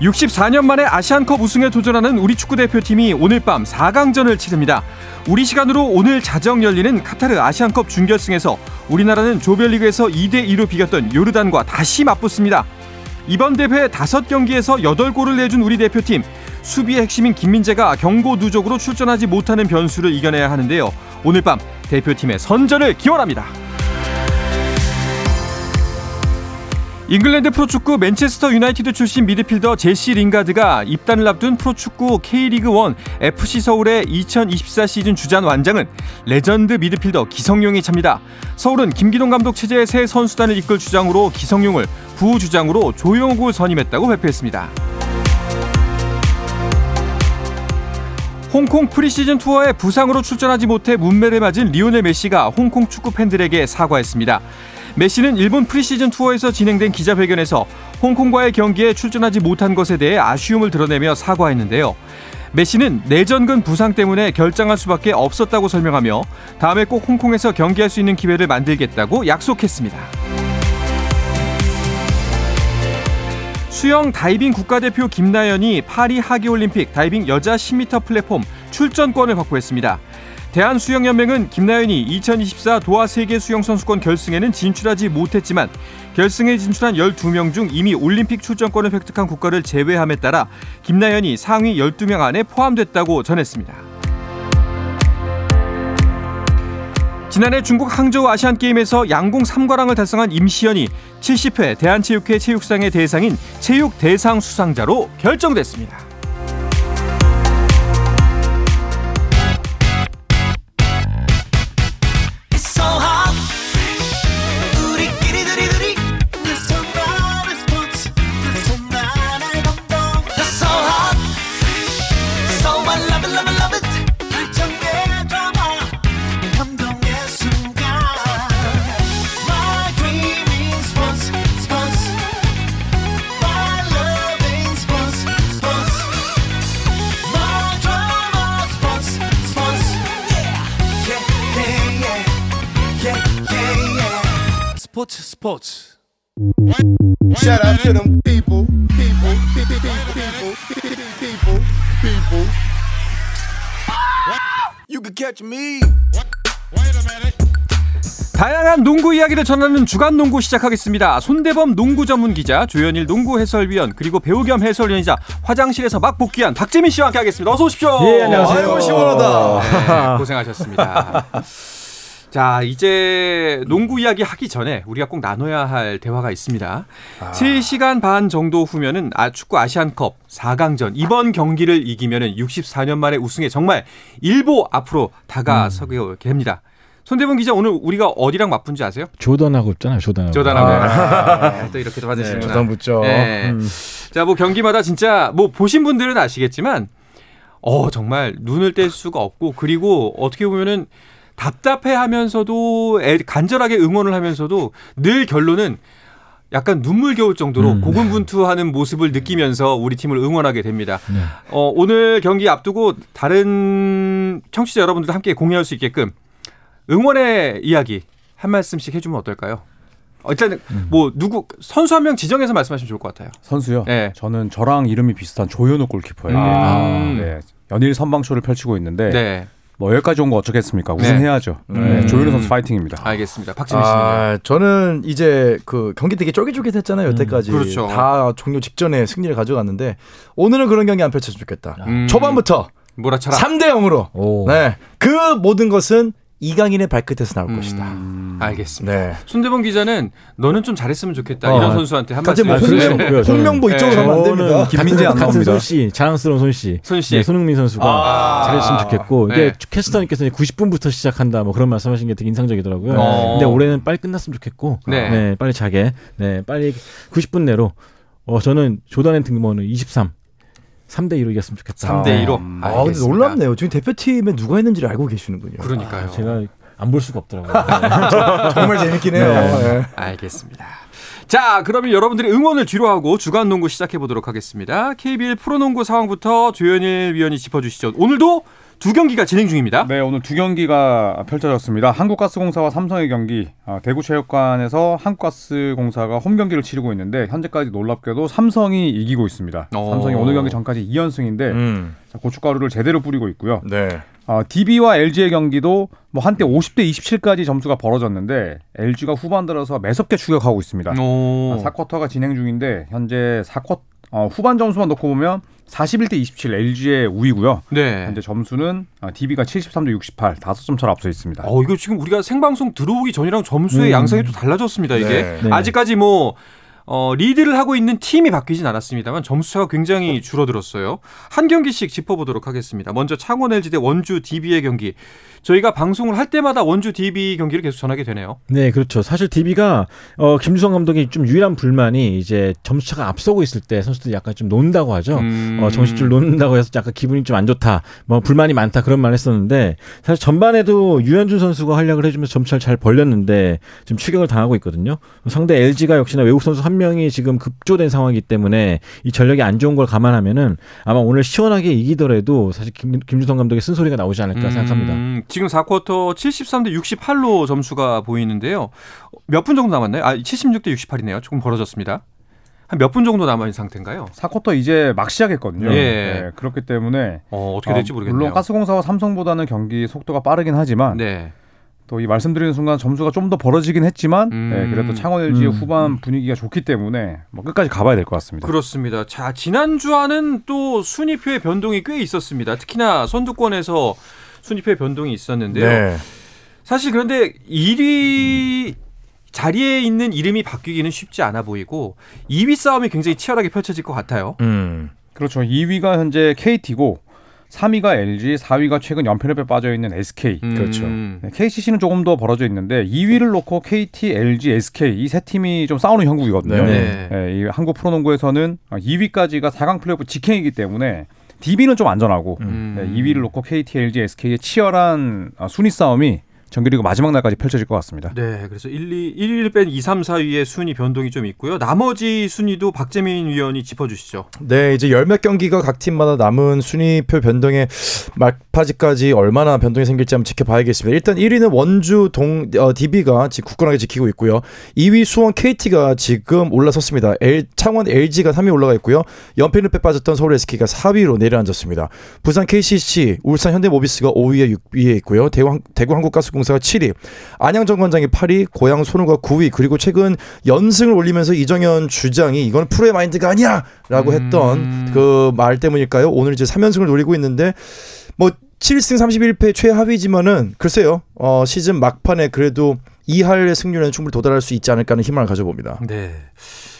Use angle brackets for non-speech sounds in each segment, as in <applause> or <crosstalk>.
64년 만에 아시안컵 우승에 도전하는 우리 축구 대표팀이 오늘 밤 4강전을 치릅니다. 우리 시간으로 오늘 자정 열리는 카타르 아시안컵 준결승에서 우리나라는 조별리그에서 2대 2로 비겼던 요르단과 다시 맞붙습니다. 이번 대회 5경기에서 8골을 내준 우리 대표팀 수비의 핵심인 김민재가 경고 누적으로 출전하지 못하는 변수를 이겨내야 하는데요. 오늘 밤 대표팀의 선전을 기원합니다. 잉글랜드 프로축구 맨체스터 유나이티드 출신 미드필더 제시 링가드가 입단을 앞둔 프로축구 K리그 1 FC 서울의 2024 시즌 주장 완장은 레전드 미드필더 기성용이 찹니다. 서울은 김기동 감독 체제의 새 선수단을 이끌 주장으로 기성용을 부주장으로 조영욱을 선임했다고 발표했습니다. 홍콩 프리시즌 투어에 부상으로 출전하지 못해 뭇매를 맞은 리오넬 메시가 홍콩 축구 팬들에게 사과했습니다. 메시는 일본 프리시즌 투어에서 진행된 기자회견에서 홍콩과의 경기에 출전하지 못한 것에 대해 아쉬움을 드러내며 사과했는데요. 메시는 내전근 부상 때문에 결장할 수밖에 없었다고 설명하며 다음에 꼭 홍콩에서 경기할 수 있는 기회를 만들겠다고 약속했습니다. 수영 다이빙 국가대표 김나연이 파리 하계올림픽 다이빙 여자 10m 플랫폼 출전권을 확보했습니다. 대한수영연맹은 김나연이 2024 도하 세계 수영선수권 결승에는 진출하지 못했지만 결승에 진출한 12명 중 이미 올림픽 출전권을 획득한 국가를 제외함에 따라 김나연이 상위 12명 안에 포함됐다고 전했습니다. 지난해 중국 항저우 아시안게임에서 양궁 3관왕을 달성한 임시연이 70회 대한체육회 체육상의 대상인 체육대상 수상자로 결정됐습니다. To them people, people, people, people, people, people. You can catch me. Wait a minute. 다양한 농구 이야기를 전하는 주간 농구 시작하겠습니다. 손대범 농구 전문 기자, 조현일 농구 해설위원, 그리고 배우 겸 해설위원이자 화장실에서 막 복귀한 박재민 씨와 함께하겠습니다. 어서 오십시오. 예, 안녕하세요. 아이고 시원하다. 네, 고생하셨습니다. 자, 이제 농구 이야기 하기 전에 우리가 꼭 나눠야 할 대화가 있습니다. 아. 3시간 반 정도 후면은 아, 축구 아시안컵 4강전 이번 경기를 이기면은 64년 만에 우승에 정말 일보 앞으로 다가서게 음. 됩니다. 손대범 기자 오늘 우리가 어디랑 맞붙는지 아세요? 조던하고 있잖아요. 조던하고. 조던하고. 아. 네, 또 이렇게 받으시는구나. 네, 조던 붙죠. 네. 음. 자, 뭐 경기마다 진짜 뭐 보신 분들은 아시겠지만 어 정말 눈을 뗄 수가 없고 그리고 어떻게 보면은 답답해하면서도 간절하게 응원을 하면서도 늘 결론은 약간 눈물 겨울 정도로 음. 고군분투하는 모습을 느끼면서 우리 팀을 응원하게 됩니다. 네. 어, 오늘 경기 앞두고 다른 청취자 여러분들도 함께 공유할 수 있게끔 응원의 이야기 한 말씀씩 해주면 어떨까요? 어, 일단 음. 뭐 누구 선수 한 명 지정해서 말씀하시면 좋을 것 같아요. 선수요? 네. 저는 저랑 이름이 비슷한 조현우 골키퍼예요. 아. 네. 연일 선방쇼를 펼치고 있는데 네. 뭐 여기까지 온 거 어쩌겠습니까? 네. 우승해야죠. 네. 음. 조윤우 선수 파이팅입니다. 알겠습니다. 박지민 씨는 아, 저는 이제 그 경기 되게 쫄깃쫄깃했잖아요. 여태까지 음, 그렇죠. 다 종료 직전에 승리를 가져갔는데 오늘은 그런 경기 안 펼쳤으면 좋겠다. 음. 초반부터 몰아쳐라. 3대 0으로. 오. 네. 그 모든 것은 이강인의 발끝에서 나올 음, 것이다. 알겠습니다. 네. 손대범 기자는 너는 좀 잘했으면 좋겠다. 어. 이런 선수한테 한 말씀 해주세요. 뭐 홍명보 이쪽으로 가면 안 됩니다. 김민재 안 나옵니다. 손씨, 자랑스러운 손 씨. 손 씨. 네, 손흥민 선수가 아. 잘했으면 좋겠고 이게 네. 캐스터님께서 90분부터 시작한다 뭐 그런 말씀하신 게 되게 인상적이더라고요. 어. 근데 올해는 빨리 끝났으면 좋겠고 네. 네 빨리 자게 네 빨리 90분 내로 어 저는 조던앤 등번호 23 3대 2로 이겼으면 좋겠다. 3대 2로. 아, 근데 놀랍네요. 지금 대표팀에 누가 있는지를 알고 계시는군요. 그러니까요. 아, 제가 안 볼 수가 없더라고요. <laughs> 정말 재밌긴 해요. 네. 네. 알겠습니다. 자, 그러면 여러분들이 응원을 뒤로 하고 주간 농구 시작해 보도록 하겠습니다. KBL 프로농구 상황부터 조현일 위원이 짚어주시죠. 오늘도 두 경기가 진행 중입니다. 네, 오늘 두 경기가 펼쳐졌습니다. 한국가스공사와 삼성의 경기. 아, 대구체육관에서 한국가스공사가 홈 경기를 치르고 있는데 현재까지 놀랍게도 삼성이 이기고 있습니다. 오. 어. 삼성이 오늘 경기 전까지 2연승인데 음. 고춧가루를 제대로 뿌리고 있고요. 네. 어, DB와 LG의 경기도 뭐 한때 50대 27까지 점수가 벌어졌는데 LG가 후반 들어서 매섭게 추격하고 있습니다. 오. 아, 4쿼터가 진행 중인데 현재 4쿼 어, 후반 점수만 놓고 보면 41대 27 LG의 우위고요. 네. 현재 점수는 DB가 73대 68, 5점 차로 앞서 있습니다. 어, 이거 지금 우리가 생방송 들어오기 전이랑 점수의 음. 양상이 또 달라졌습니다, 이게. 네. 네. 아직까지 뭐 어, 리드를 하고 있는 팀이 바뀌진 않았습니다만 점수차가 굉장히 줄어들었어요. 한 경기씩 짚어보도록 하겠습니다. 먼저 창원 LG 대 원주 DB의 경기. 저희가 방송을 할 때마다 원주 DB 경기를 계속 전하게 되네요. 네, 그렇죠. 사실 DB가 어, 김주성 감독이 좀 유일한 불만이 이제 점수차가 앞서고 있을 때 선수들이 약간 좀 논다고 하죠. 음... 어, 정신줄 놓는다고 해서 약간 기분이 좀 안 좋다. 뭐 불만이 많다 그런 말 했었는데 사실 전반에도 유현준 선수가 활약을 해주면서 점수차를 잘 벌렸는데 지금 추격을 당하고 있거든요. 상대 LG가 역시나 외국 선수 한 명이 지금 급조된 상황이기 때문에 이 전력이 안 좋은 걸 감안하면은 아마 오늘 시원하게 이기더라도 사실 김, 김주성 감독의 쓴소리가 나오지 않을까 음... 생각합니다. 지금 4쿼터 73대 68로 점수가 보이는데요. 몇 분 정도 남았나요? 아, 76대 68이네요. 조금 벌어졌습니다. 한몇분 정도 남아 있는 상태인가요? 4쿼터 이제 막 시작했거든요. 예. 네, 그렇기 때문에 어, 떻게 될지 모르겠네요. 물론 가스공사와 삼성보다는 경기 속도가 빠르긴 하지만 네. 또 이 말씀드리는 순간 점수가 좀 더 벌어지긴 했지만 음. 네, 그래도 창원 LG의 음. 후반 분위기가 좋기 때문에 뭐 끝까지 가봐야 될 것 같습니다. 그렇습니다. 자 지난주와는 또 순위표의 변동이 꽤 있었습니다. 특히나 선두권에서 순위표의 변동이 있었는데요. 네. 사실 그런데 1위 자리에 있는 이름이 바뀌기는 쉽지 않아 보이고 2위 싸움이 굉장히 치열하게 펼쳐질 것 같아요. 음. 그렇죠. 2위가 현재 KT고 3위가 LG, 4위가 최근 연패를 빠져 있는 SK. 음. 그렇죠. 네, KCC는 조금 더 벌어져 있는데 2위를 놓고 KT, LG, SK 이 세 팀이 좀 싸우는 형국이거든요. 네. 네, 이 한국 프로농구에서는 2위까지가 4강 플레이오프 직행이기 때문에 DB는 좀 안전하고 음. 네, 2위를 놓고 KT, LG, SK의 치열한 아, 순위 싸움이 정규리그 마지막 날까지 펼쳐질 것 같습니다. 네, 그래서 1, 2, 1위를 뺀 2, 3, 4위의 순위 변동이 좀 있고요. 나머지 순위도 박재민 위원이 짚어주시죠. 네, 이제 열 몇 경기가 각 팀마다 남은 순위표 변동의 막바지까지 얼마나 변동이 생길지 한번 지켜봐야겠습니다. 일단 1위는 원주 동 어, DB가 지금 굳건하게 지키고 있고요. 2위 수원 KT가 지금 올라섰습니다. L, 창원 LG가 3위 올라가 있고요. 연패를 빼 빠졌던 서울 SK가 4위로 내려앉았습니다. 부산 KCC, 울산 현대모비스가 5위에 6위에 있고요. 대구, 대구 한국가스 공 사가 7위, 안양정관장이 8위, 고양 손우가 9위, 그리고 최근 연승을 올리면서 이정현 주장이 이건 프로의 마인드가 아니야라고 했던 음. 그말 때문일까요? 오늘 이제 3연승을 노리고 있는데 뭐 7승 31패 최하위지만은 글쎄요. 어, 시즌 막판에 그래도 2할의 승률에는 충분히 도달할 수 있지 않을까 하는 희망을 가져봅니다. 네.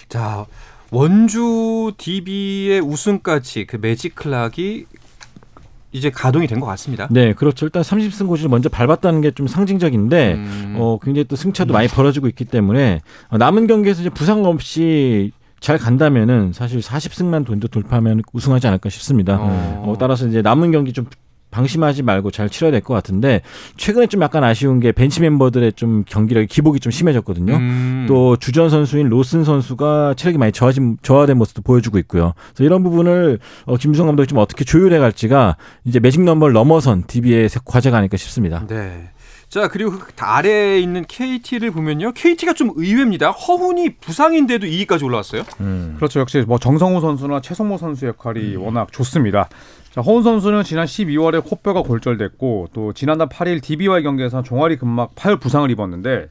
자, 원주 DB의 우승까지 그 매직 클락이 이제 가동이 된 것 같습니다. 네, 그렇죠. 일단 30승 고지를 먼저 밟았다는 게 좀 상징적인데, 음. 어, 굉장히 또 승차도 많이 벌어지고 있기 때문에 어, 남은 경기에서 이제 부상 없이 잘 간다면은 사실 40승만 돈도 돌파하면 우승하지 않을까 싶습니다. 어. 어, 따라서 이제 남은 경기 좀 방심하지 말고 잘 치러야 될 것 같은데 최근에 좀 약간 아쉬운 게 벤치 멤버들의 좀 경기력이 기복이 좀 심해졌거든요. 음. 또 주전 선수인 로슨 선수가 체력이 많이 저하진 저하된 모습도 보여주고 있고요. 그래서 이런 부분을 어, 김주성 감독이 좀 어떻게 조율해 갈지가 이제 매직 넘버를 넘어선 DB의 과제가 아닐까 싶습니다. 네. 자 그리고 그 아래에 있는 KT를 보면요, KT가 좀 의외입니다. 허훈이 부상인데도 2위까지 올라왔어요. 음. 그렇죠. 역시 뭐 정성우 선수나 최성모 선수 역할이 음. 워낙 좋습니다. 자, 허훈 선수는 지난 12월에 코뼈가 골절됐고 또 지난달 8일 DB와의 경기에서 종아리 근막 파열 부상을 입었는데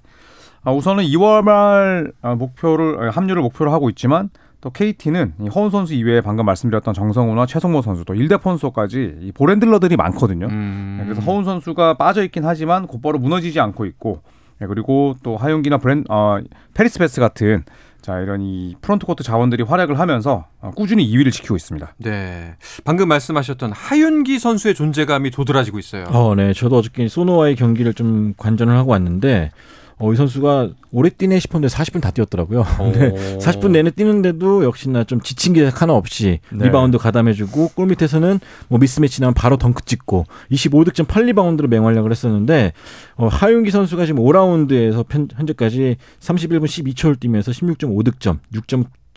아, 우선은 2월 말 아, 목표를 아, 합류를 목표로 하고 있지만 또 KT는 이 허훈 선수 이외에 방금 말씀드렸던 정성우나 최성모 선수 또 일데폰소까지 이 볼핸들러들이 많거든요. 음. 네, 그래서 허훈 선수가 빠져 있긴 하지만 곧바로 무너지지 않고 있고 네, 그리고 또 하윤기나 브랜 어, 패리스 배스 같은 자 이런 이 프론트 코트 자원들이 활약을 하면서 어, 꾸준히 2위를 지키고 있습니다. 네, 방금 말씀하셨던 하윤기 선수의 존재감이 도드라지고 있어요. 어, 네, 저도 어저께 소노와의 경기를 좀 관전을 하고 왔는데 어, 이 선수가 오래 뛰네 싶었는데 40분 다 뛰었더라고요. 네, 40분 <laughs> 내내 뛰는데도 역시나 좀 지친 게 하나 없이 네. 리바운드 가담해주고 골 밑에서는 뭐 미스매치 나면 바로 덩크 찍고 25득점 8리바운드로 맹활약을 했었는데 어, 하윤기 선수가 지금 5라운드에서 편, 현재까지 31분 12초를 뛰면서 16.5득점, 6.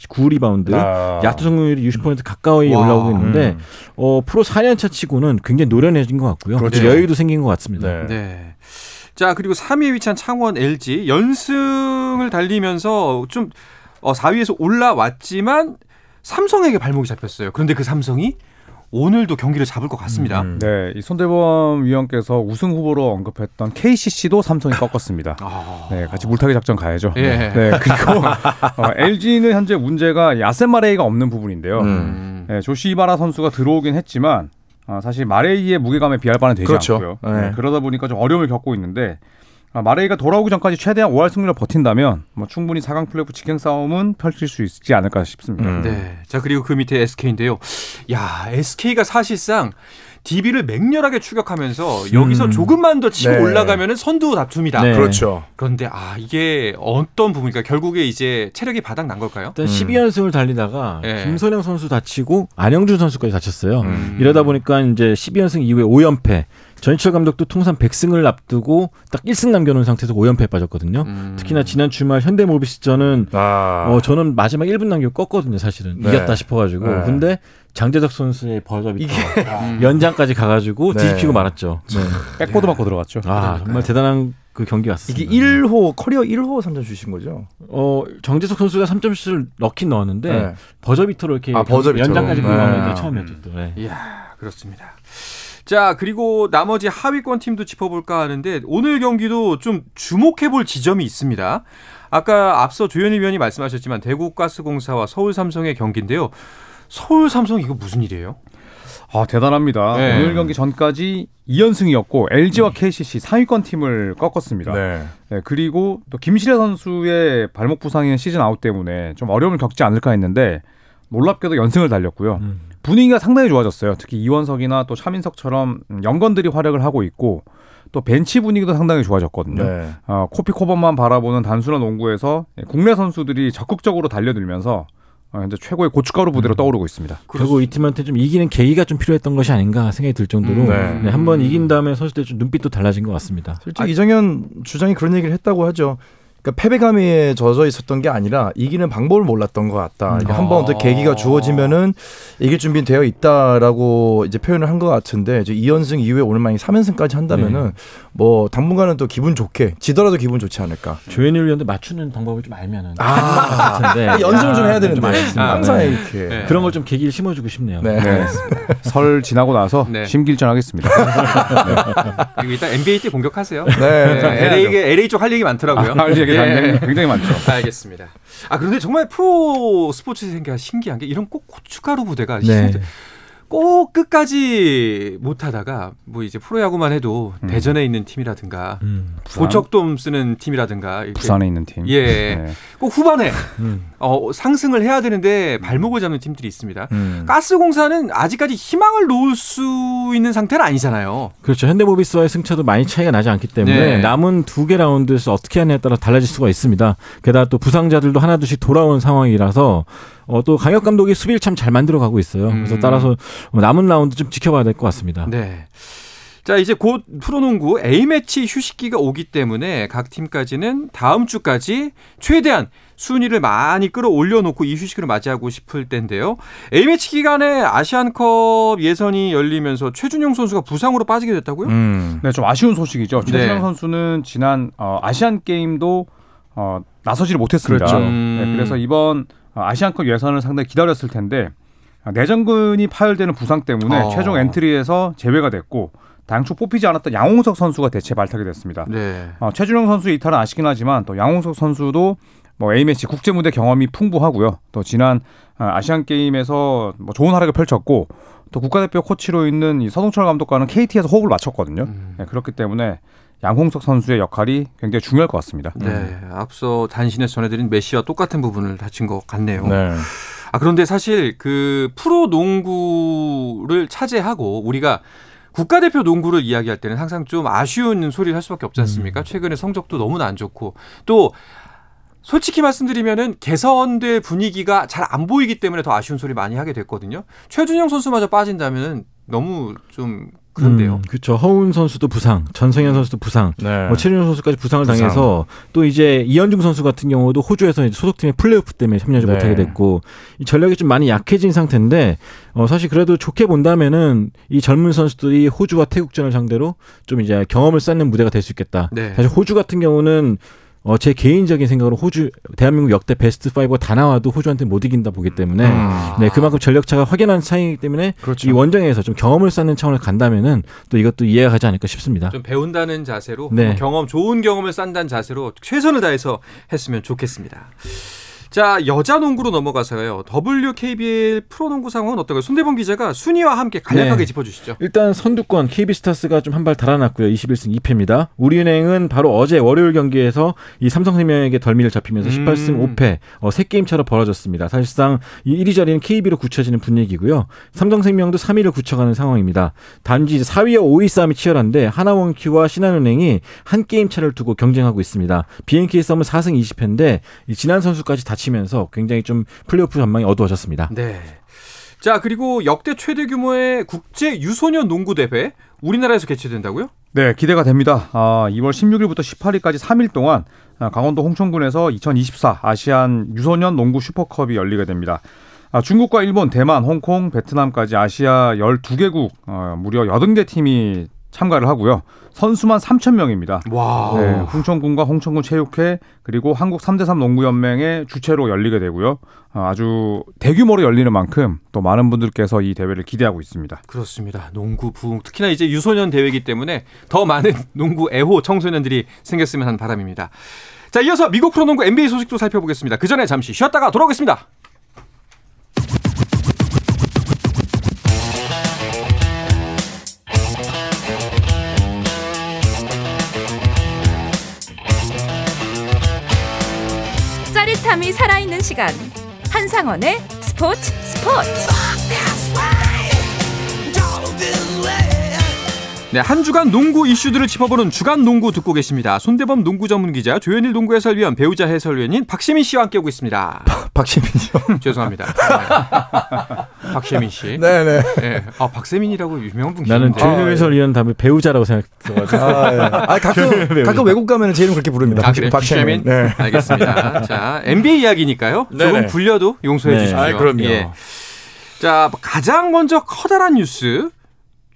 9리바운드, 아. 야투 성공률이 60% 가까이 와. 올라오고 있는데 음. 어, 프로 4년차 치고는 굉장히 노련해진 것 같고요. 그렇죠. 여유도 생긴 것 같습니다. 네. 네. 자 그리고 3위에 위치한 창원 LG 연승을 달리면서 좀 어, 4위에서 올라왔지만 삼성에게 발목이 잡혔어요. 그런데 그 삼성이 오늘도 경기를 잡을 것 같습니다. 음. 네, 이 손대범 위원께서 우승 후보로 언급했던 KCC도 삼성이 꺾었습니다. <laughs> 아... 네, 같이 물타기 작전 가야죠. 예. 네, 그리고 어, LG는 현재 문제가 야센 마레이가 없는 부분인데요. 음. 네, 조시 이바라 선수가 들어오긴 했지만 어, 사실 마레이의 무게감에 비할 바는 되지 그렇죠. 않고요. 네. 네, 그러다 보니까 좀 어려움을 겪고 있는데 아, 마레이가 돌아오기 전까지 최대한 5할 승률을 버틴다면 뭐 충분히 4강 플레이오프 직행 싸움은 펼칠 수 있지 않을까 싶습니다. 음. 네. 자 그리고 그 밑에 SK인데요. 야 SK가 사실상 DB를 맹렬하게 추격하면서 여기서 음. 조금만 더 치고 네. 올라가면은 선두 다툼이다. 네. 그렇죠. 그런데 아 이게 어떤 부분일까? 결국에 이제 체력이 바닥 난 걸까요? 일단 음. 12연승을 달리다가 네. 김선영 선수 다치고 안영준 선수까지 다쳤어요. 음. 이러다 보니까 이제 12연승 이후에 5연패. 전희철 감독도 통산 100승을 앞두고 딱 1승 남겨놓은 상태에서 5연패에 빠졌거든요. 음. 특히나 지난 주말 현대모비스전은 아. 어, 저는 마지막 1분 남기고 껐거든요. 사실은 네. 이겼다 싶어가지고. 네. 근데 장재석 선수의 버저비 이게 <laughs> 연장까지 가가지고 네. 뒤집히고 말았죠. 네. 백보드 맞고 들어갔죠. 아 정말 대단한 그 경기 같습니다. 이게 1호 커리어 1호 3점 슛인 거죠? 어 정재석 선수가 3점 슛을 넣긴 넣었는데 네. 버저비터로 이렇게 아, 버저비터로. 연장까지 들어가는 게 네. 처음이었죠. 또. 네. 이야 그렇습니다. 자, 그리고 나머지 하위권 팀도 짚어볼까 하는데 오늘 경기도 좀 주목해볼 지점이 있습니다. 아까 앞서 조현일 위원이 말씀하셨지만 대구가스공사와 서울삼성의 경기인데요. 서울 삼성 이거 무슨 일이에요? 아 대단합니다. 네. 오늘 경기 전까지 2연승이었고 LG와 KCC 상위권 팀을 꺾었습니다. 네. 네. 그리고 또 김실애 선수의 발목 부상인 시즌 아웃 때문에 좀 어려움을 겪지 않을까 했는데 놀랍게도 연승을 달렸고요. 음. 분위기가 상당히 좋아졌어요. 특히 이원석이나 또 차민석처럼 연건들이 활약을 하고 있고 또 벤치 분위기도 상당히 좋아졌거든요. 네. 어, 코피 코버만 바라보는 단순한 농구에서 국내 선수들이 적극적으로 달려들면서 어, 현재 최고의 고춧가루 부대로 음. 떠오르고 있습니다. 그리고 이 팀한테 좀 이기는 계기가 좀 필요했던 것이 아닌가 생각이 들 정도로 음, 네. 네, 한번 이긴 다음에 선수들 좀 눈빛도 달라진 것 같습니다. 실제 아, 이정현 주장이 그런 얘기를 했다고 하죠. 그러니까 패배감에 젖어 있었던 게 아니라 이기는 방법을 몰랐던 것 같다. 그러니까 한번 더 계기가 주어지면은 이길 준비는 되어 있다라고 이제 표현을 한 것 같은데 이제 2연승 이후에 오늘 만약 3연승까지 한다면은 네. 뭐 당분간은 또 기분 좋게 지더라도 기분 좋지 않을까. 조현일 위원도 맞추는 방법을 좀 알면은 아, 같은데 <laughs> 연습을 좀 해야 되는데 좀 항상 네. 이렇게 네. 그런 걸 좀 계기를 심어주고 싶네요. 네. 네. <laughs> 설 지나고 나서 네. 심길전 하겠습니다. <laughs> 그리고 일단 NBA 때 공격하세요. 네. LA LA 쪽 할 얘기 많더라고요. 아, 예. 굉장히 많죠. 알겠습니다. 아 그런데 정말 프로 스포츠 생각 신기한 게 이런 꼭 고춧가루 부대가 네. 꼭 끝까지 못하다가 뭐 이제 프로야구만 해도 음. 대전에 있는 팀이라든가 음. 고척돔 쓰는 팀이라든가 부산에 있는 팀, 예, 네. 꼭 후반에 음. 어, 상승을 해야 되는데 발목을 잡는 팀들이 있습니다. 음. 가스공사는 아직까지 희망을 놓을 수 있는 상태는 아니잖아요. 그렇죠. 현대모비스와의 승차도 많이 차이가 나지 않기 때문에 네. 남은 두 개 라운드에서 어떻게 하느냐에 따라 달라질 수가 있습니다. 게다가 또 부상자들도 하나 둘씩 돌아온 상황이라서 어, 또 강혁 감독이 수비를 참 잘 만들어 가고 있어요. 그래서 음. 따라서 남은 라운드 좀 지켜봐야 될 것 같습니다. 네. 자, 이제 곧 프로농구 A매치 휴식기가 오기 때문에 각 팀까지는 다음 주까지 최대한 순위를 많이 끌어올려 놓고 이 휴식을 맞이하고 싶을 텐데요. A매치 기간에 아시안컵 예선이 열리면서 최준용 선수가 부상으로 빠지게 됐다고요? 음. 네, 좀 아쉬운 소식이죠. 네. 최준용 선수는 지난 어, 아시안 게임도 어, 나서지를 못했습니다. 그렇죠. 음. 네, 그래서 이번 어, 아시안컵 예선을 상당히 기다렸을 텐데 내전근이 파열되는 부상 때문에 어. 최종 엔트리에서 제외가 됐고 당초 뽑히지 않았던 양홍석 선수가 대체 발탁이 됐습니다. 네. 어, 최준영 선수의 이탈은 아쉽긴 하지만 또 양홍석 선수도 뭐 A매치 국제 무대 경험이 풍부하고요. 또 지난 어, 아시안 게임에서 뭐 좋은 활약을 펼쳤고 또 국가대표 코치로 있는 이 서동철 감독과는 KT에서 호흡을 맞췄거든요. 음. 네, 그렇기 때문에 양홍석 선수의 역할이 굉장히 중요할 것 같습니다. 네, 음. 앞서 단신에서 전해드린 메시와 똑같은 부분을 다친 것 같네요. 네. 아 그런데 사실 그 프로 농구를 차지하고 우리가 국가대표 농구를 이야기할 때는 항상 좀 아쉬운 소리를 할 수밖에 없지 않습니까? 음. 최근에 성적도 너무나 안 좋고 또 솔직히 말씀드리면은 개선될 분위기가 잘 안 보이기 때문에 더 아쉬운 소리 많이 하게 됐거든요. 최준영 선수마저 빠진다면 너무 좀 그런데요. 음, 그렇죠. 허운 선수도 부상, 전성현 선수도 부상, 네. 뭐 최준영 선수까지 부상을 부상. 당해서 또 이제 이현중 선수 같은 경우도 호주에서 소속팀의 플레이오프 때문에 참여하지 네. 못하게 됐고 이 전력이 좀 많이 약해진 상태인데 어 사실 그래도 좋게 본다면은 이 젊은 선수들이 호주와 태국전을 상대로 좀 이제 경험을 쌓는 무대가 될 수 있겠다. 네. 사실 호주 같은 경우는 어, 제 개인적인 생각으로 호주 대한민국 역대 베스트 5가 다 나와도 호주한테 못 이긴다 보기 때문에 아. 네 그만큼 전력차가 확연한 차이기 때문에 그렇죠. 이 원정에서 좀 경험을 쌓는 차원을 간다면은 또 이것도 이해가 가지 않을까 싶습니다. 좀 배운다는 자세로 네. 경험 좋은 경험을 쌓는다는 자세로 최선을 다해서 했으면 좋겠습니다. 자 여자 농구로 넘어가서요. WKBL 프로농구 상황은 어떤가요? 손대범 기자가 순위와 함께 간략하게 네. 짚어주시죠. 일단 선두권 KB스타스가 좀 한 발 달아났고요. 21승 2패입니다. 우리은행은 바로 어제 월요일 경기에서 이 삼성생명에게 덜미를 잡히면서 음. 18승 5패 어, 3게임 차로 벌어졌습니다. 사실상 이 1위 자리는 KB로 굳혀지는 분위기고요. 삼성생명도 3위를 굳혀가는 상황입니다. 단지 4위와 5위 싸움이 치열한데 하나원큐와 신한은행이 한 게임 차를 두고 경쟁하고 있습니다. BNK 썸은 4승 20패인데 지난 선수까지 다 치면서 굉장히 좀 플레이오프 전망이 어두워졌습니다. 네. 자 그리고 역대 최대 규모의 국제 유소년 농구 대회 우리나라에서 개최된다고요? 네, 기대가 됩니다. 아, 2월 16일부터 18일까지 3일 동안 아, 강원도 홍천군에서 2024 아시안 유소년 농구 슈퍼컵이 열리게 됩니다. 아, 중국과 일본, 대만, 홍콩, 베트남까지 아시아 12개국 어, 무려 80개 팀이 참가를 하고요. 선수만 3천 명입니다. 와. 네, 홍천군과 홍천군 체육회 그리고 한국 3대3 농구연맹의 주최로 열리게 되고요. 어, 아주 대규모로 열리는 만큼 또 많은 분들께서 이 대회를 기대하고 있습니다. 그렇습니다. 농구 부흥 특히나 이제 유소년 대회이기 때문에 더 많은 <laughs> 농구 애호 청소년들이 생겼으면 하는 바람입니다. 자, 이어서 미국 프로농구 NBA 소식도 살펴보겠습니다. 그 전에 잠시 쉬었다가 돌아오겠습니다. 짜릿함이 살아있는 시간. 한상원의 스포츠 스포츠 네, 한 주간 농구 이슈들을 짚어보는 주간 농구 듣고 계십니다. 손대범 농구 전문 기자, 조현일 농구 해설위원, 배우자 해설위원인 박시민 씨와 함께하고 있습니다. <laughs> 박시민이요? <laughs> 죄송합니다. 네. 박시민 씨. 네네. 네. 네. 아, 박세민이라고 유명한 분 나는 조현일 아, 해설위원 다음에 배우자라고 생각해가지고. 아, 네. 아, <laughs> 가끔, 가끔 외국 가면 제 이름 그렇게 부릅니다. 아, 그래? 박시민? 네. 알겠습니다. 자, NBA 이야기니까요. 조금 네네. 불려도 용서해 네. 주십시오. 아, 그럼요. 예. 자, 가장 먼저 커다란 뉴스.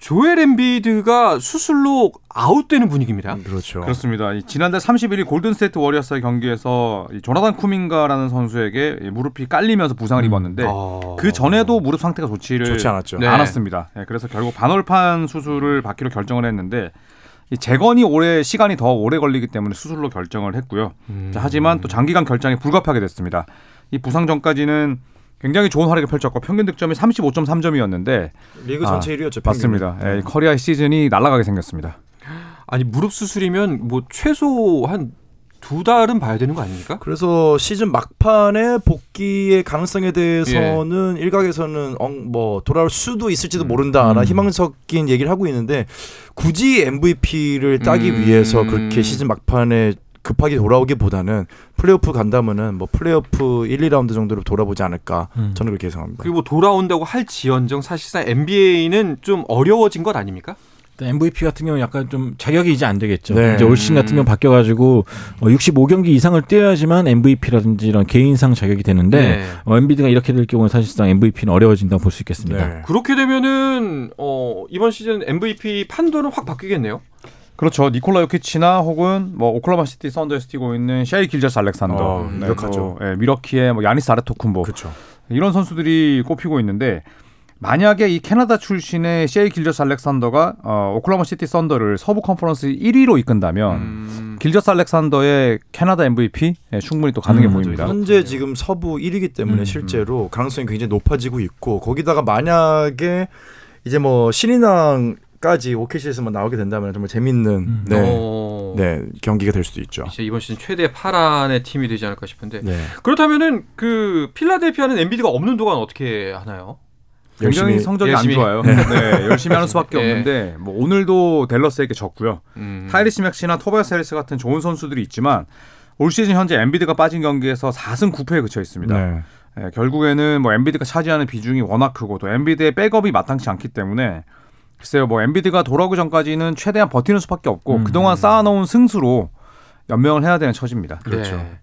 조엘 엠비드가 수술로 아웃되는 분위기입니다. 그렇죠. 그렇습니다. 지난달 31일 골든스테이트 워리어스의 경기에서 조나단 쿠밍가라는 선수에게 무릎이 깔리면서 부상을 음. 입었는데 아... 그 전에도 무릎 상태가 좋지를 좋지 않았죠. 네. 않았습니다. 네, 그래서 결국 반월판 수술을 받기로 결정을 했는데 재건이 오래 시간이 더 오래 걸리기 때문에 수술로 결정을 했고요. 음... 하지만 또 장기간 결장이 불가피하게 됐습니다. 이 부상 전까지는 굉장히 좋은 활약을 펼쳤고 평균 득점이 35.3점이었는데 리그 전체 아, 1위였죠. 맞습니다. 예, 커리어 시즌이 날아가게 생겼습니다. 아니 무릎 수술이면 뭐 최소 한 두 달은 봐야 되는 거 아닙니까? 그래서 시즌 막판에 복귀의 가능성에 대해서는 예. 일각에서는 엉, 뭐 돌아올 수도 있을지도 음. 모른다라는 음. 희망 섞인 얘기를 하고 있는데 굳이 MVP를 따기 음. 위해서 그렇게 시즌 막판에 급하게 돌아오기보다는 플레이오프 간다면은 뭐 플레이오프 1, 2라운드 정도로 돌아보지 않을까 음. 저는 그렇게 예상합니다. 그리고 돌아온다고 할 지연정 사실상 NBA는 좀 어려워진 것 아닙니까? MVP 같은 경우 약간 좀 자격이 이제 안 되겠죠. 네. 이제 올 시즌 같은 경우 바뀌어가지고 65경기 어, 이상을 뛰어야지만 MVP라든지 이런 개인상 자격이 되는데 네. 어, 엔비드가 이렇게 될 경우는 사실상 MVP는 어려워진다고 볼 수 있겠습니다. 네. 그렇게 되면은 어, 이번 시즌 MVP 판도는 확 바뀌겠네요. 그렇죠. 니콜라 요키치나 혹은 뭐 오클라호마 시티 썬더에서 뛰고 있는 셰이 길저스 알렉산더, 어, 네, 유력하죠. 네, 밀워키의 뭐 야니스 아데토쿤보 그렇죠. 이런 선수들이 꼽히고 있는데 만약에 이 캐나다 출신의 셰이 길저스 알렉산더가 어, 오클라호마 시티 썬더를 서부 컨퍼런스 1위로 이끈다면 음. 길저스 알렉산더의 캐나다 MVP 네, 충분히 또 가능해 음, 보입니다. 현재 지금 서부 1위기 때문에 음, 실제로 가능성이 굉장히 높아지고 있고 거기다가 만약에 이제 뭐 신인왕 까지 OKC에서만 나오게 된다면 정말 재밌는 음. 네, 어. 네 경기가 될 수도 있죠. 이번 시즌 최대 파란의 팀이 되지 않을까 싶은데 네. 그렇다면은 그 필라델피아는 엠비드가 없는 동안 어떻게 하나요? 굉장히 열심히, 성적이 열심히. 안 좋아요. 네. 네. 열심히 하는 수밖에 네. <laughs> 없는데 뭐 오늘도 댈러스에게 졌고요. 음. 타이리스 맥시나 토바이어스 해리스 같은 좋은 선수들이 있지만 올 시즌 현재 엠비드가 빠진 경기에서 4승 9패에 그쳐 있습니다. 네. 네, 결국에는 뭐 엠비드가 차지하는 비중이 워낙 크고 또 엠비드의 백업이 마땅치 않기 때문에 글쎄요 뭐 엠비드가 돌아오기 전까지는 최대한 버티는 수밖에 없고 음. 그동안 쌓아놓은 승수로 연명을 해야 되는 처지입니다. 그렇죠. 네.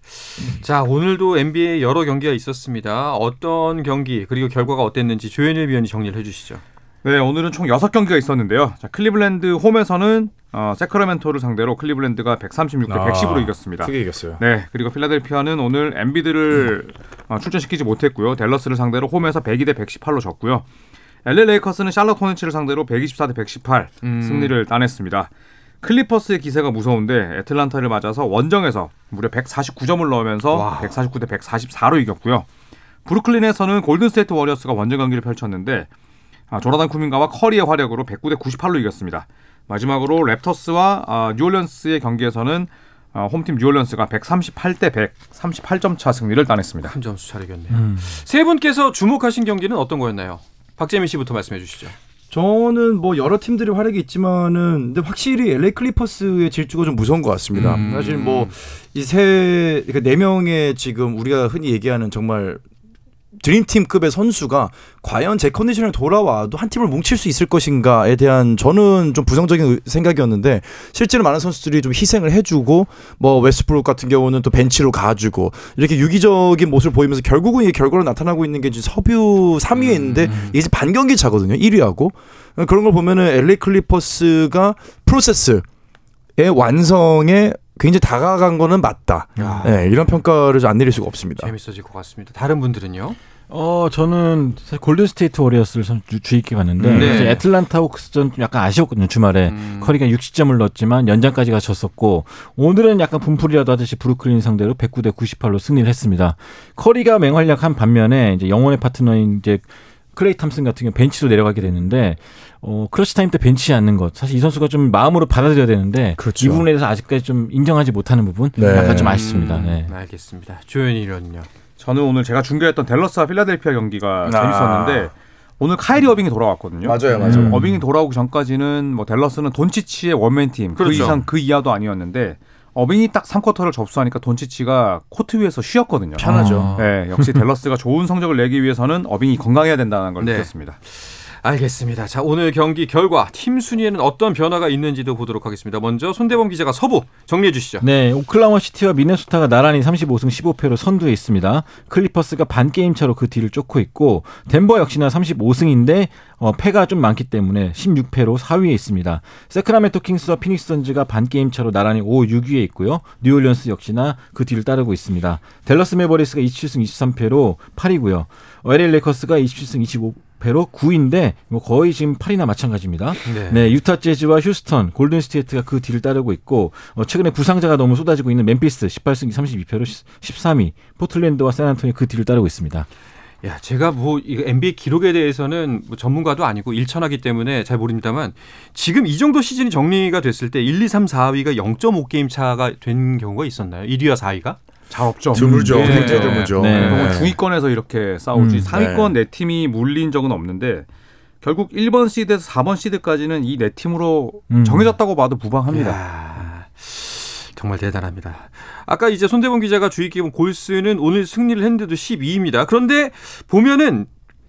자 오늘도 NBA 여러 경기가 있었습니다. 어떤 경기 그리고 결과가 어땠는지 조현일 위원이 정리를 해주시죠. 네 오늘은 총 6경기가 있었는데요. 자, 클리블랜드 홈에서는 어, 새크라멘토를 상대로 클리블랜드가 136대 아, 110으로 이겼습니다. 크게 이겼어요. 네, 그리고 필라델피아는 오늘 엠비드를 어, 출전시키지 못했고요. 댈러스를 상대로 홈에서 102대 118로 졌고요. LA 레이커스는 샬럿 호네츠를 상대로 124 대 118 음. 승리를 따냈습니다. 클리퍼스의 기세가 무서운데 애틀란타를 맞아서 원정에서 무려 149점을 넣으면서 와. 149 대 144로 이겼고요. 브루클린에서는 골든스테이트 워리어스가 원정 경기를 펼쳤는데 아, 조나단 쿠민가와 커리의 활약으로 109대 98로 이겼습니다. 마지막으로 랩터스와 아, 뉴올리언스의 경기에서는 아, 홈팀 뉴올리언스가 138대 100, 38점 차 승리를 따냈습니다. 큰 점수 차였겠네요. 음. 세 분께서 주목하신 경기는 어떤 거였나요? 박재민 씨부터 말씀해 주시죠. 저는 뭐 여러 팀들이 활약이 있지만은 근데 확실히 LA 클리퍼스의 질주가 좀 무서운 것 같습니다. 음. 사실 뭐 이세 그러니까 네 명의 지금 우리가 흔히 얘기하는 정말 드림팀급의 선수가 과연 제 컨디션에 돌아와도 한 팀을 뭉칠 수 있을 것인가에 대한 저는 좀 부정적인 생각이었는데 실제로 많은 선수들이 좀 희생을 해주고 뭐 웨스트브룩 같은 경우는 또 벤치로 가주고 이렇게 유기적인 모습을 보이면서 결국은 이 결과로 나타나고 있는 게 지금 서부 3위에 있는데 음. 이게 반경기 차거든요 1위하고 그런 걸 보면은 LA 클리퍼스가 프로세스 의 완성에 굉장히 다가간 거는 맞다. 네, 이런 평가를 안 내릴 수가 없습니다. 재밌어질 것 같습니다. 다른 분들은요? 어 저는 골든 스테이트 워리어스를 주의 깊게 봤는데 네. 애틀란타 호크스전 약간 아쉬웠거든요 주말에 음. 커리가 60점을 넣었지만 연장까지 가셨었고 오늘은 약간 분풀이라도 하듯이 브루클린 상대로 109대 98로 승리를 했습니다. 커리가 맹활약한 반면에 이제 영원의 파트너인 이제 클레이 탐슨 같은 경우 벤치로 내려가게 되는데 어 clutch time 때 벤치에 앉는 것 사실 이 선수가 좀 마음으로 받아들여야 되는데 그렇죠. 이 부분에 대해서 아직까지 좀 인정하지 못하는 부분 네. 약간 좀 아쉽습니다. 네. 음, 알겠습니다. 조현일은요. 저는 오늘 제가 중계했던 델러스와 필라델피아 경기가 아. 재밌었는데 오늘 카이리 어빙이 돌아왔거든요. 맞아요, 맞아요. 음. 어빙이 돌아오기 전까지는 뭐 델러스는 돈치치의 원맨 팀, 그 그렇죠. 그 이상 그 이하도 아니었는데 어빙이 딱 3쿼터를 접수하니까 돈치치가 코트 위에서 쉬었거든요. 편하죠. 네, 역시 델러스가 좋은 성적을 내기 위해서는 어빙이 건강해야 된다는 걸 네. 느꼈습니다. 알겠습니다. 자, 오늘 경기 결과 팀 순위에는 어떤 변화가 있는지도 보도록 하겠습니다. 먼저 손대범 기자가 서부 정리해 주시죠. 네, 오클라호마 시티와 미네소타가 나란히 35승 15패로 선두에 있습니다. 클리퍼스가 반 게임 차로 그 뒤를 쫓고 있고 덴버 역시나 35승인데 어, 패가 좀 많기 때문에 16패로 4위에 있습니다. 세크라멘토 킹스와 피닉스 선즈가 반 게임 차로 나란히 5, 6위에 있고요. 뉴올리언스 역시나 그 뒤를 따르고 있습니다. 델러스 메버리스가 27승 23패로 8위고요. LA 레이커스가 27승 25패로 9위인데 뭐 거의 지금 8위나 마찬가지입니다. 네. 네. 유타 재즈와 휴스턴, 골든 스테이트가 그 뒤를 따르고 있고 어, 최근에 부상자가 너무 쏟아지고 있는 멤피스 18승 32패로 13위, 포틀랜드와 샌안토니 그 뒤를 따르고 있습니다. 야, 제가 뭐 이거 NBA 기록에 대해서는 뭐 전문가도 아니고 일천하기 때문에 잘 모릅니다만 지금 이 정도 시즌이 정리가 됐을 때 1, 2, 3, 4위가 0.5 게임 차가 된 경우가 있었나요? 1위와 4위가? 잘 없죠. 드물죠. 네. 굉장히 드물죠. 네. 네. 중위권에서 이렇게 싸우지 음, 3위권 네. 네 팀이 물린 적은 없는데 결국 1번 시드에서 4번 시드까지는 이 네 팀으로 음. 정해졌다고 봐도 무방합니다. 야, 정말 대단합니다. 아까 이제 손대범 기자가 주의 본 골스는 오늘 승리를 했는데도 12위입니다. 그런데 보면은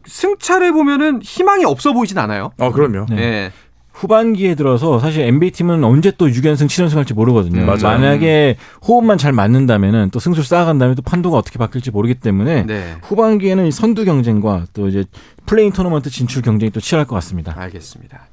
승차를 보면은 희망이 없어 보이진 않아요. 아, 그럼요. 네. 네. 후반기에 들어서 사실 NBA 팀은 언제 또 6연승 7연승 할지 모르거든요. 맞아요. 만약에 호흡만 잘 맞는다면은 또 승수를 쌓아간다면 또 판도가 어떻게 바뀔지 모르기 때문에 네. 후반기에는 선두 경쟁과 또 이제 play-in 토너먼트 진출 경쟁이 또 치열할 것 같습니다. 알겠습니다.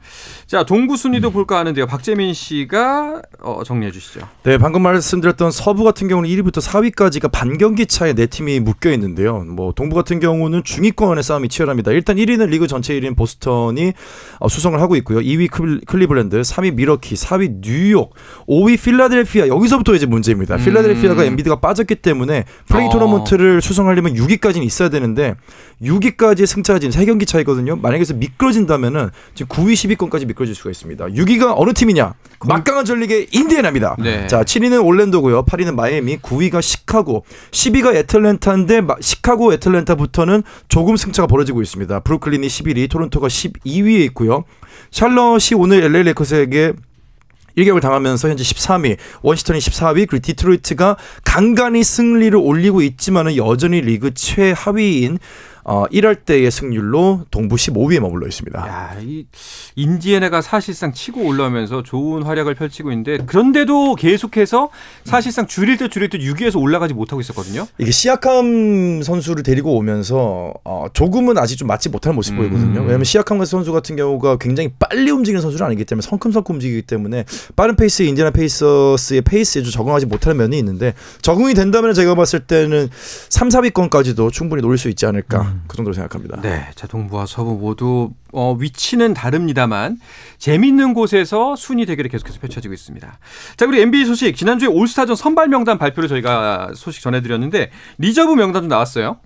자, 동부 순위도 음. 볼까 하는데요. 박재민 씨가 어, 정리해 주시죠. 네, 방금 말씀드렸던 서부 같은 경우는 1위부터 4위까지가 반 경기 차에 네 팀이 묶여 있는데요. 뭐 동부 같은 경우는 중위권의 싸움이 치열합니다. 일단 1위는 리그 전체 1위인 보스턴이 어, 수성을 하고 있고요. 2위 클리블랜드, 3위 밀워키, 4위 뉴욕, 5위 필라델피아. 여기서부터 이제 문제입니다. 음. 필라델피아가 엠비드가 빠졌기 때문에 플레이 어. 토너먼트를 수성하려면 6위까지는 있어야 되는데 6위까지의 승차 가 지금 세 경기 차이거든요. 만약에 서 미끄러진다면은 지금 9위 10위권까지 미끄러질 수가 있습니다. 6위가 어느 팀이냐? 막강한 전력의 인디애나입니다. 네. 자, 7위는 올랜도고요. 8위는 마이애미, 9위가 시카고, 10위가 애틀랜타인데 시카고 애틀랜타부터는 조금 승차가 벌어지고 있습니다. 브루클린이 11위, 토론토가 12위에 있고요. 샬럿이 오늘 LA 레이커스에게 일격을 당하면서 현재 13위, 워싱턴이 14위, 그리고 디트로이트가 간간히 승리를 올리고 있지만은 여전히 리그 최하위인 어, 1할 때의 승률로 동부 15위에 머물러 있습니다. 야, 이 인디애나가 사실상 치고 올라오면서 좋은 활약을 펼치고 있는데 그런데도 계속해서 사실상 줄일 때 줄일 때 6위에서 올라가지 못하고 있었거든요. 이게 시아캄 선수를 데리고 오면서 어, 조금은 아직 좀 맞지 못하는 모습 음. 보이거든요. 왜냐하면 시아캄 선수 같은 경우가 굉장히 빨리 움직이는 선수는 아니기 때문에 성큼성큼 움직이기 때문에 빠른 페이스의 인디애나 페이서스의 페이스에 좀 적응하지 못하는 면이 있는데 적응이 된다면 제가 봤을 때는 3, 4위권까지도 충분히 노릴 수 있지 않을까. 음. 그 정도로 생각합니다. 네, 자 동부와 서부 모두 어, 위치는 다릅니다만 재밌는 곳에서 순위 대결이 계속해서 펼쳐지고 있습니다. 자, 그리고 NBA 소식 지난주에 올스타전 선발 명단 발표를 저희가 소식 전해드렸는데 리저브 명단도 나왔어요.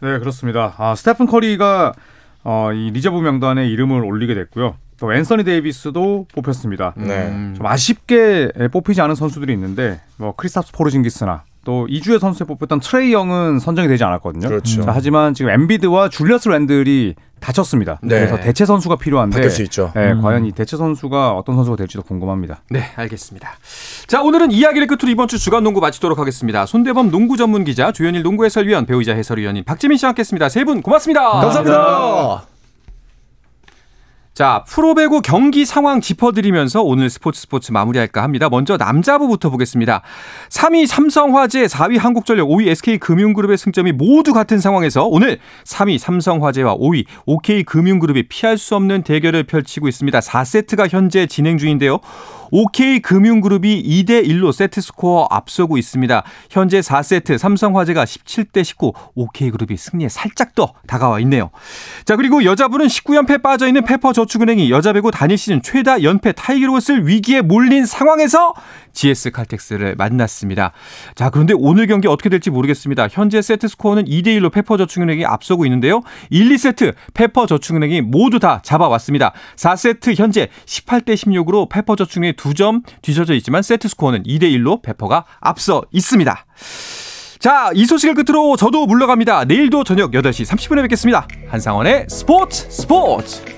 네, 그렇습니다. 아, 스테픈 커리가 어, 이 리저브 명단에 이름을 올리게 됐고요. 또 앤서니 데이비스도 뽑혔습니다. 네. 좀 아쉽게 뽑히지 않은 선수들이 있는데 뭐 크리스탑스 포르징기스나 또 이주의 선수에 뽑혔던 트레이 영은 선정이 되지 않았거든요. 그렇죠. 자, 하지만 지금 엠비드와 줄리어스 랜들이 다쳤습니다. 네. 그래서 대체 선수가 필요한데 바뀔 수 있죠. 네, 음. 과연 이 대체 선수가 어떤 선수가 될지도 궁금합니다. 네, 알겠습니다. 자, 오늘은 이야기를 끝으로 이번 주 주간 농구 마치도록 하겠습니다. 손대범 농구 전문 기자, 조현일 농구 해설위원, 배우이자 해설위원인 박재민 씨와 함께했습니다. 세 분 고맙습니다. 감사합니다. 감사합니다. 자, 프로배구 경기 상황 짚어드리면서 오늘 스포츠 스포츠 마무리할까 합니다. 먼저 남자부부터 보겠습니다. 3위 삼성화재, 4위 한국전력, 5위 SK금융그룹의 승점이 모두 같은 상황에서 오늘 3위 삼성화재와 5위 OK금융그룹이 피할 수 없는 대결을 펼치고 있습니다. 4세트가 현재 진행 중인데요. OK금융그룹이 2대 1로 세트 스코어 앞서고 있습니다. 현재 4세트 삼성화재가 17대 19, OK그룹이 승리에 살짝 더 다가와 있네요. 자, 그리고 여자부는 19연패 빠져 있는 페퍼저축은행이 여자 배구 단일 시즌 최다 연패 타이기록을 쓸 위기에 몰린 상황에서 GS 칼텍스를 만났습니다. 자, 그런데 오늘 경기 어떻게 될지 모르겠습니다. 현재 세트 스코어는 2대 1로 페퍼저축은행이 앞서고 있는데요. 1, 2세트 페퍼저축은행이 모두 다 잡아왔습니다. 4세트 현재 18대 16으로 페퍼저축은행이 2점 뒤져져 있지만 세트 스코어는 2대 1로 페퍼가 앞서 있습니다. 자, 이 소식을 끝으로 저도 물러갑니다. 내일도 저녁 8시 30분에 뵙겠습니다. 한상원의 스포츠 스포츠!